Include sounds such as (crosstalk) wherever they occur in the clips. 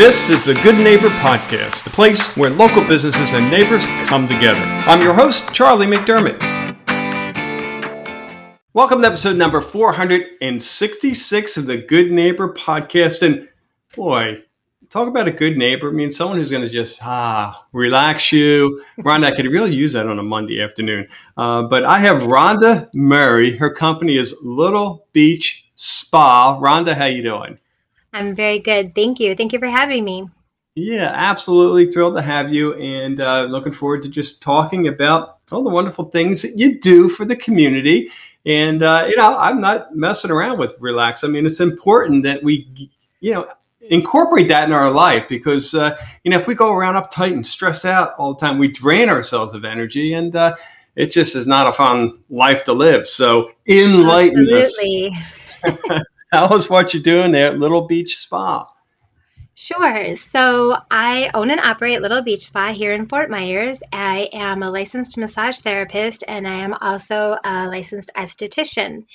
This is the Good Neighbor Podcast, the place where local businesses and neighbors come together. I'm your host, Charlie McDermott. Welcome to episode number 466 of the Good Neighbor Podcast. And boy, talk about a good neighbor. I mean, someone who's going to just ah relax you. Rhonda, I could really use that on a Monday afternoon. Uh, but I have Rhonda Murray. Her company is Little Beach Spa. Rhonda, how you doing? I'm very good. Thank you. Thank you for having me. Yeah, absolutely thrilled to have you and uh, looking forward to just talking about all the wonderful things that you do for the community. And, uh, you know, I'm not messing around with relax. I mean, it's important that we, you know, incorporate that in our life because, uh, you know, if we go around uptight and stressed out all the time, we drain ourselves of energy and uh, it just is not a fun life to live. So enlighten Absolutely. us. (laughs) (laughs) Tell us what you're doing there at Little Beach Spa. Sure. So I own and operate Little Beach Spa here in Fort Myers. I am a licensed massage therapist and I am also a licensed esthetician.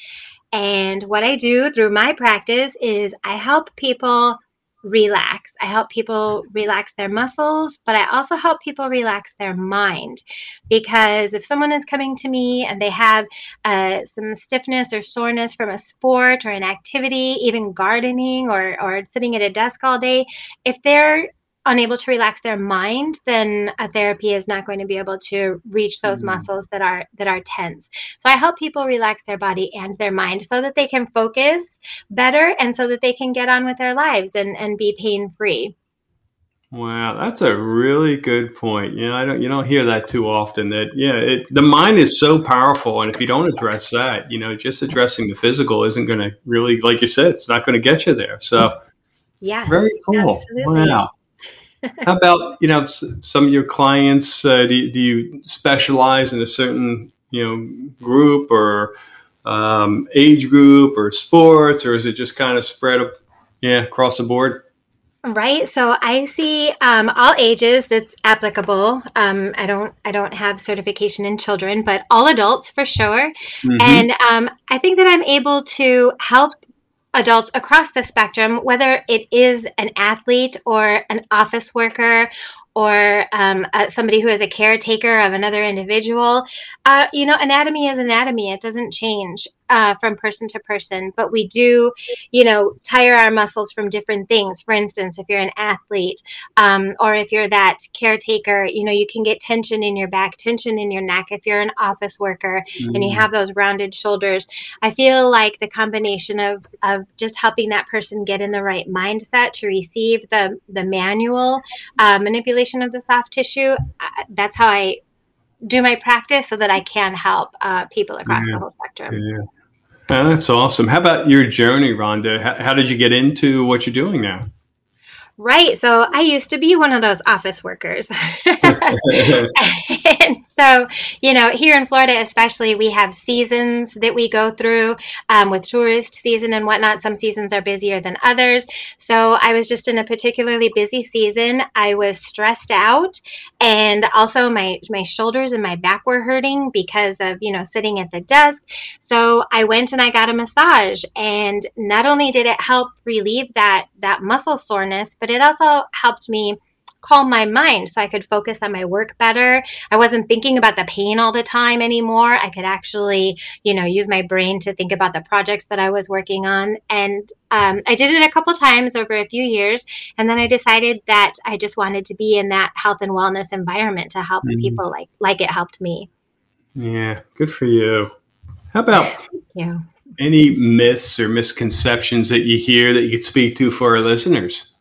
And what I do through my practice is I help people relax. I help people relax their muscles, but I also help people relax their mind. Because if someone is coming to me and they have uh, some stiffness or soreness from a sport or an activity, even gardening or, or sitting at a desk all day, if they're unable to relax their mind, then a therapy is not going to be able to reach those mm muscles that are that are tense. So I help people relax their body and their mind so that they can focus better and so that they can get on with their lives and, and be pain free. Wow, that's a really good point. You know, I don't you don't hear that too often. That yeah, it, the mind is so powerful, and if you don't address that, you know, just addressing the physical isn't going to really, like you said, it's not going to get you there. So, yeah, very cool. Absolutely. Wow. How about you know some of your clients? Uh, do, do you specialize in a certain you know group or um, age group or sports, or is it just kind of spread up, yeah, across the board? Right. So I see um, all ages that's applicable. Um, I don't I don't have certification in children, but all adults for sure. Mm-hmm. And um, I think that I'm able to help adults across the spectrum, whether it is an athlete or an office worker or um, uh, somebody who is a caretaker of another individual. Uh, you know, anatomy is anatomy, it doesn't change uh, from person to person, but we do, you know, tire our muscles from different things. For instance, if you're an athlete um, or if you're that caretaker, you know, you can get tension in your back, tension in your neck. If you're an office worker mm. and you mm. have those rounded shoulders, I feel like the combination of, of just helping that person get in the right mindset to receive the, the manual uh, manipulation of the soft tissue, uh, that's how I do my practice so that I can help uh, people across yeah. the whole spectrum. Yeah. Oh, that's awesome. How about your journey, Rhonda? How, how did you get into what you're doing now? Right. So I used to be one of those office workers. (laughs) (laughs) and so, you know, here in Florida, especially, we have seasons that we go through um, with tourist season and whatnot. Some seasons are busier than others. So I was just in a particularly busy season. I was stressed out, and also my my shoulders and my back were hurting because of you know sitting at the desk. So I went and I got a massage, and not only did it help relieve that that muscle soreness, but it also helped me calm my mind so I could focus on my work better. I wasn't thinking about the pain all the time anymore. I could actually, you know, use my brain to think about the projects that I was working on. And um, I did it a couple times over a few years. And then I decided that I just wanted to be in that health and wellness environment to help mm-hmm. people like, like it helped me. Yeah, good for you. How about you. any myths or misconceptions that you hear that you could speak to for our listeners?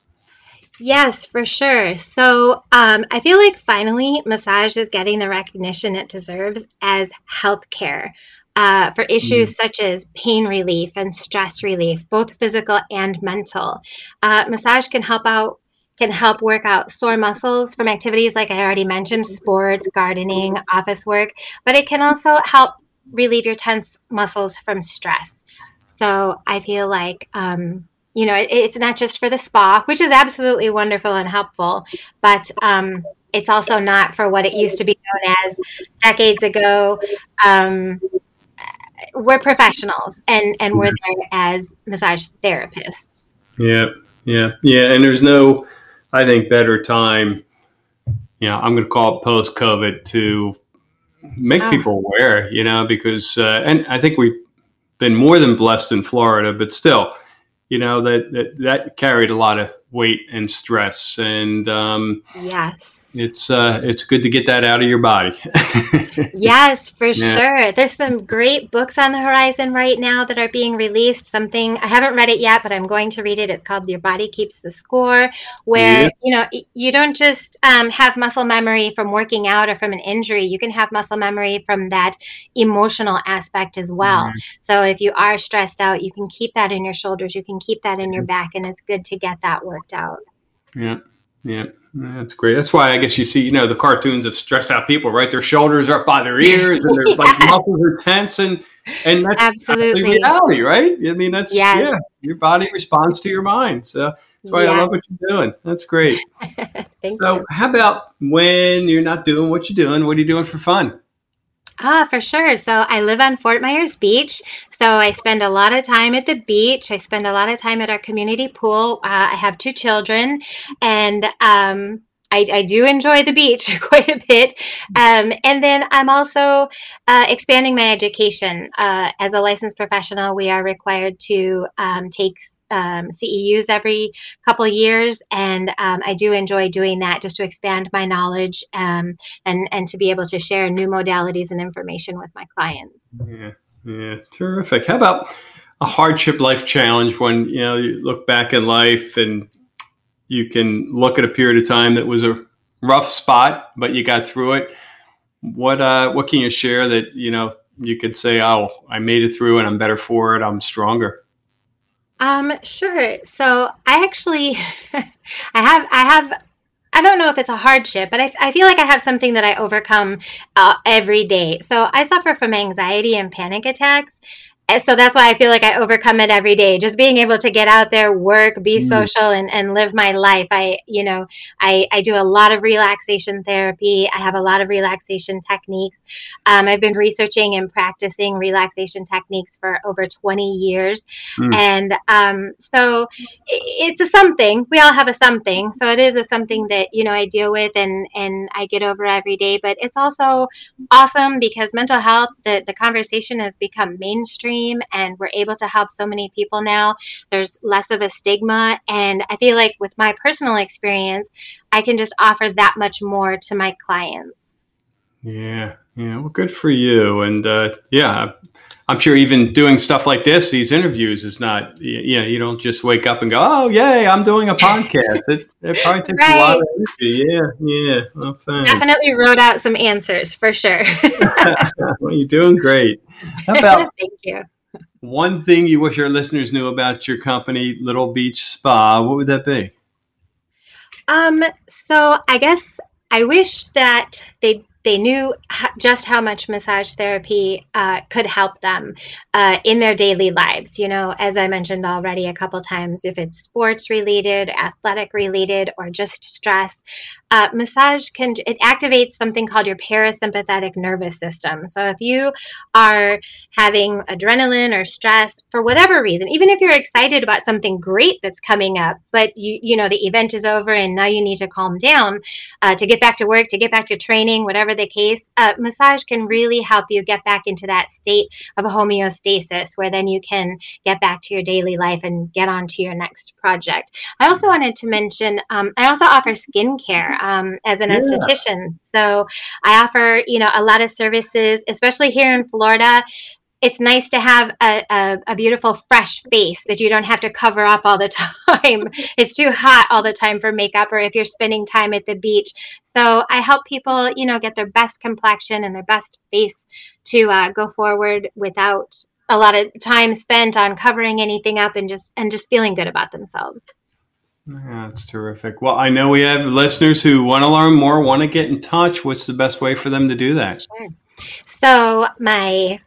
Yes, for sure. So um, I feel like finally massage is getting the recognition it deserves as healthcare uh, for issues mm. such as pain relief and stress relief, both physical and mental. Uh, massage can help out can help work out sore muscles from activities like I already mentioned, sports, gardening, office work, but it can also help relieve your tense muscles from stress. So I feel like um, you know, it, it's not just for the spa, which is absolutely wonderful and helpful, but um, it's also not for what it used to be known as decades ago. Um, we're professionals, and and we're there as massage therapists. Yeah, yeah, yeah. And there's no I think, better time. You know, I'm going to call it post COVID to make oh. people aware. You know, because uh, and I think we've been more than blessed in Florida, but still, you know that that, that carried a lot of weight and stress, and um, yes it's uh, it's good to get that out of your body. (laughs) yes, for yeah. sure. There's some great books on the horizon right now that are being released. Something I haven't read it yet, but I'm going to read it. It's called "Your Body Keeps the Score," where yeah. you know you don't just um, have muscle memory from working out or from an injury. You can have muscle memory from that emotional aspect as well. Mm-hmm. So if you are stressed out, you can keep that in your shoulders. You can keep that in your mm-hmm. back, and it's good to get that out. Yeah. Yeah. That's great. That's why I guess you see, you know, the cartoons of stressed out people, right? Their shoulders are up by their (laughs) ears and their like muscles are tense and and that's absolutely reality, right? I mean, that's yes. yeah, your body responds to your mind. So that's why I love what you're doing. That's great. (laughs) so, you. how about when you're not doing what you're doing? What are you doing for fun? Ah, for sure. So I live on Fort Myers Beach. So I spend a lot of time at the beach. I spend a lot of time at our community pool. Uh, I have two children, and um, I, I, do enjoy the beach (laughs) quite a bit. Um, and then I'm also uh, expanding my education. Uh, as a licensed professional, we are required to um, take um, CEUs every couple years, and um, I do enjoy doing that just to expand my knowledge um, and and to be able to share new modalities and information with my clients. Yeah, yeah, terrific. How about a hardship life challenge when you know you look back in life and you can look at a period of time that was a rough spot, but you got through it. What uh, what can you share that you know you could say, "Oh, I made it through, and I'm better for it. I'm stronger." Um, sure. So I actually, (laughs) I have, I have, I don't know if it's a hardship, but I, I feel like I have something that I overcome uh, every day. So I suffer from anxiety and panic attacks so that's why I feel like I overcome it every day. Just being able to get out there, work, be mm. social, and, and live my life. I, you know, I, I do a lot of relaxation therapy. I have a lot of relaxation techniques. Um, I've been researching and practicing relaxation techniques for over 20 years. Mm. And um, so it's a something. We all have a something. So it is a something that, you know, I deal with and, and I get over every day. But it's also awesome because mental health, the, the conversation has become mainstream and we're able to help so many people now. There's less of a stigma. And I feel like with my personal experience, I can just offer that much more to my clients. Yeah. Yeah. Well, good for you. And uh, yeah, I'm sure even doing stuff like this, these interviews is not, you know, you don't just wake up and go, oh, yay, I'm doing a podcast. it, it probably takes right. a lot of energy. Yeah, yeah. Well, Definitely wrote out some answers for sure. (laughs) (laughs) well, you're doing great. How about Thank you. One thing you wish our listeners knew about your company, Little Beach Spa, what would that be? Um, so I guess I wish that they they knew just how much massage therapy uh, could help them uh, in their daily lives. You know, as I mentioned already a couple times, if it's sports related, athletic related, or just stress, uh, massage can it activates something called your parasympathetic nervous system. So if you are having adrenaline or stress for whatever reason, even if you're excited about something great that's coming up, but you you know the event is over and now you need to calm down uh, to get back to work, to get back to training, whatever the case, uh, massage can really help you get back into that state of homeostasis where then you can get back to your daily life and get on to your next project. I also wanted to mention um, I also offer skincare um, as an yeah. esthetician. So I offer, you know, a lot of services, especially here in Florida. It's nice to have a, a, a beautiful, fresh face that you don't have to cover up all the (laughs) time. it's too hot all the time for makeup, or if you're spending time at the beach. So I help people, you know, get their best complexion and their best face to uh, go forward without a lot of time spent on covering anything up and just and just feeling good about themselves. Yeah, that's terrific. Well, I know we have listeners who want to learn more, want to get in touch. What's the best way for them to do that? Sure. So, my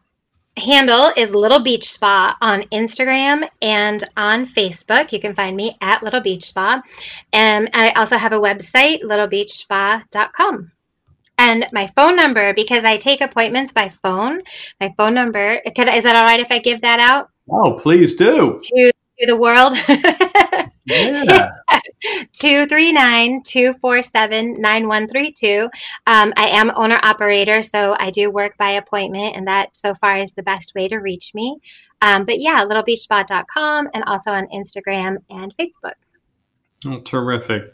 handle is Little Beach Spa on Instagram and on Facebook. You can find me at Little Beach Spa. And I also have a website, littlebeachspa.com. And my phone number, because I take appointments by phone, my phone number, is that all right if I give that out? Oh, please do. to the world. (laughs) yeah. 239-247-9132. Um, I am owner operator, so I do work by appointment, and that so far is the best way to reach me. Um, but yeah, littlebeachspa.com and also on Instagram and Facebook. Oh, terrific.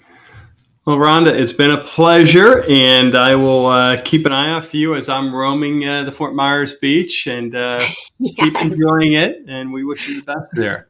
Well, Rhonda, it's been a pleasure, and I will uh, keep an eye out for you as I'm roaming uh, the Fort Myers Beach and uh, (laughs) yes. keep enjoying it. And we wish you the best there.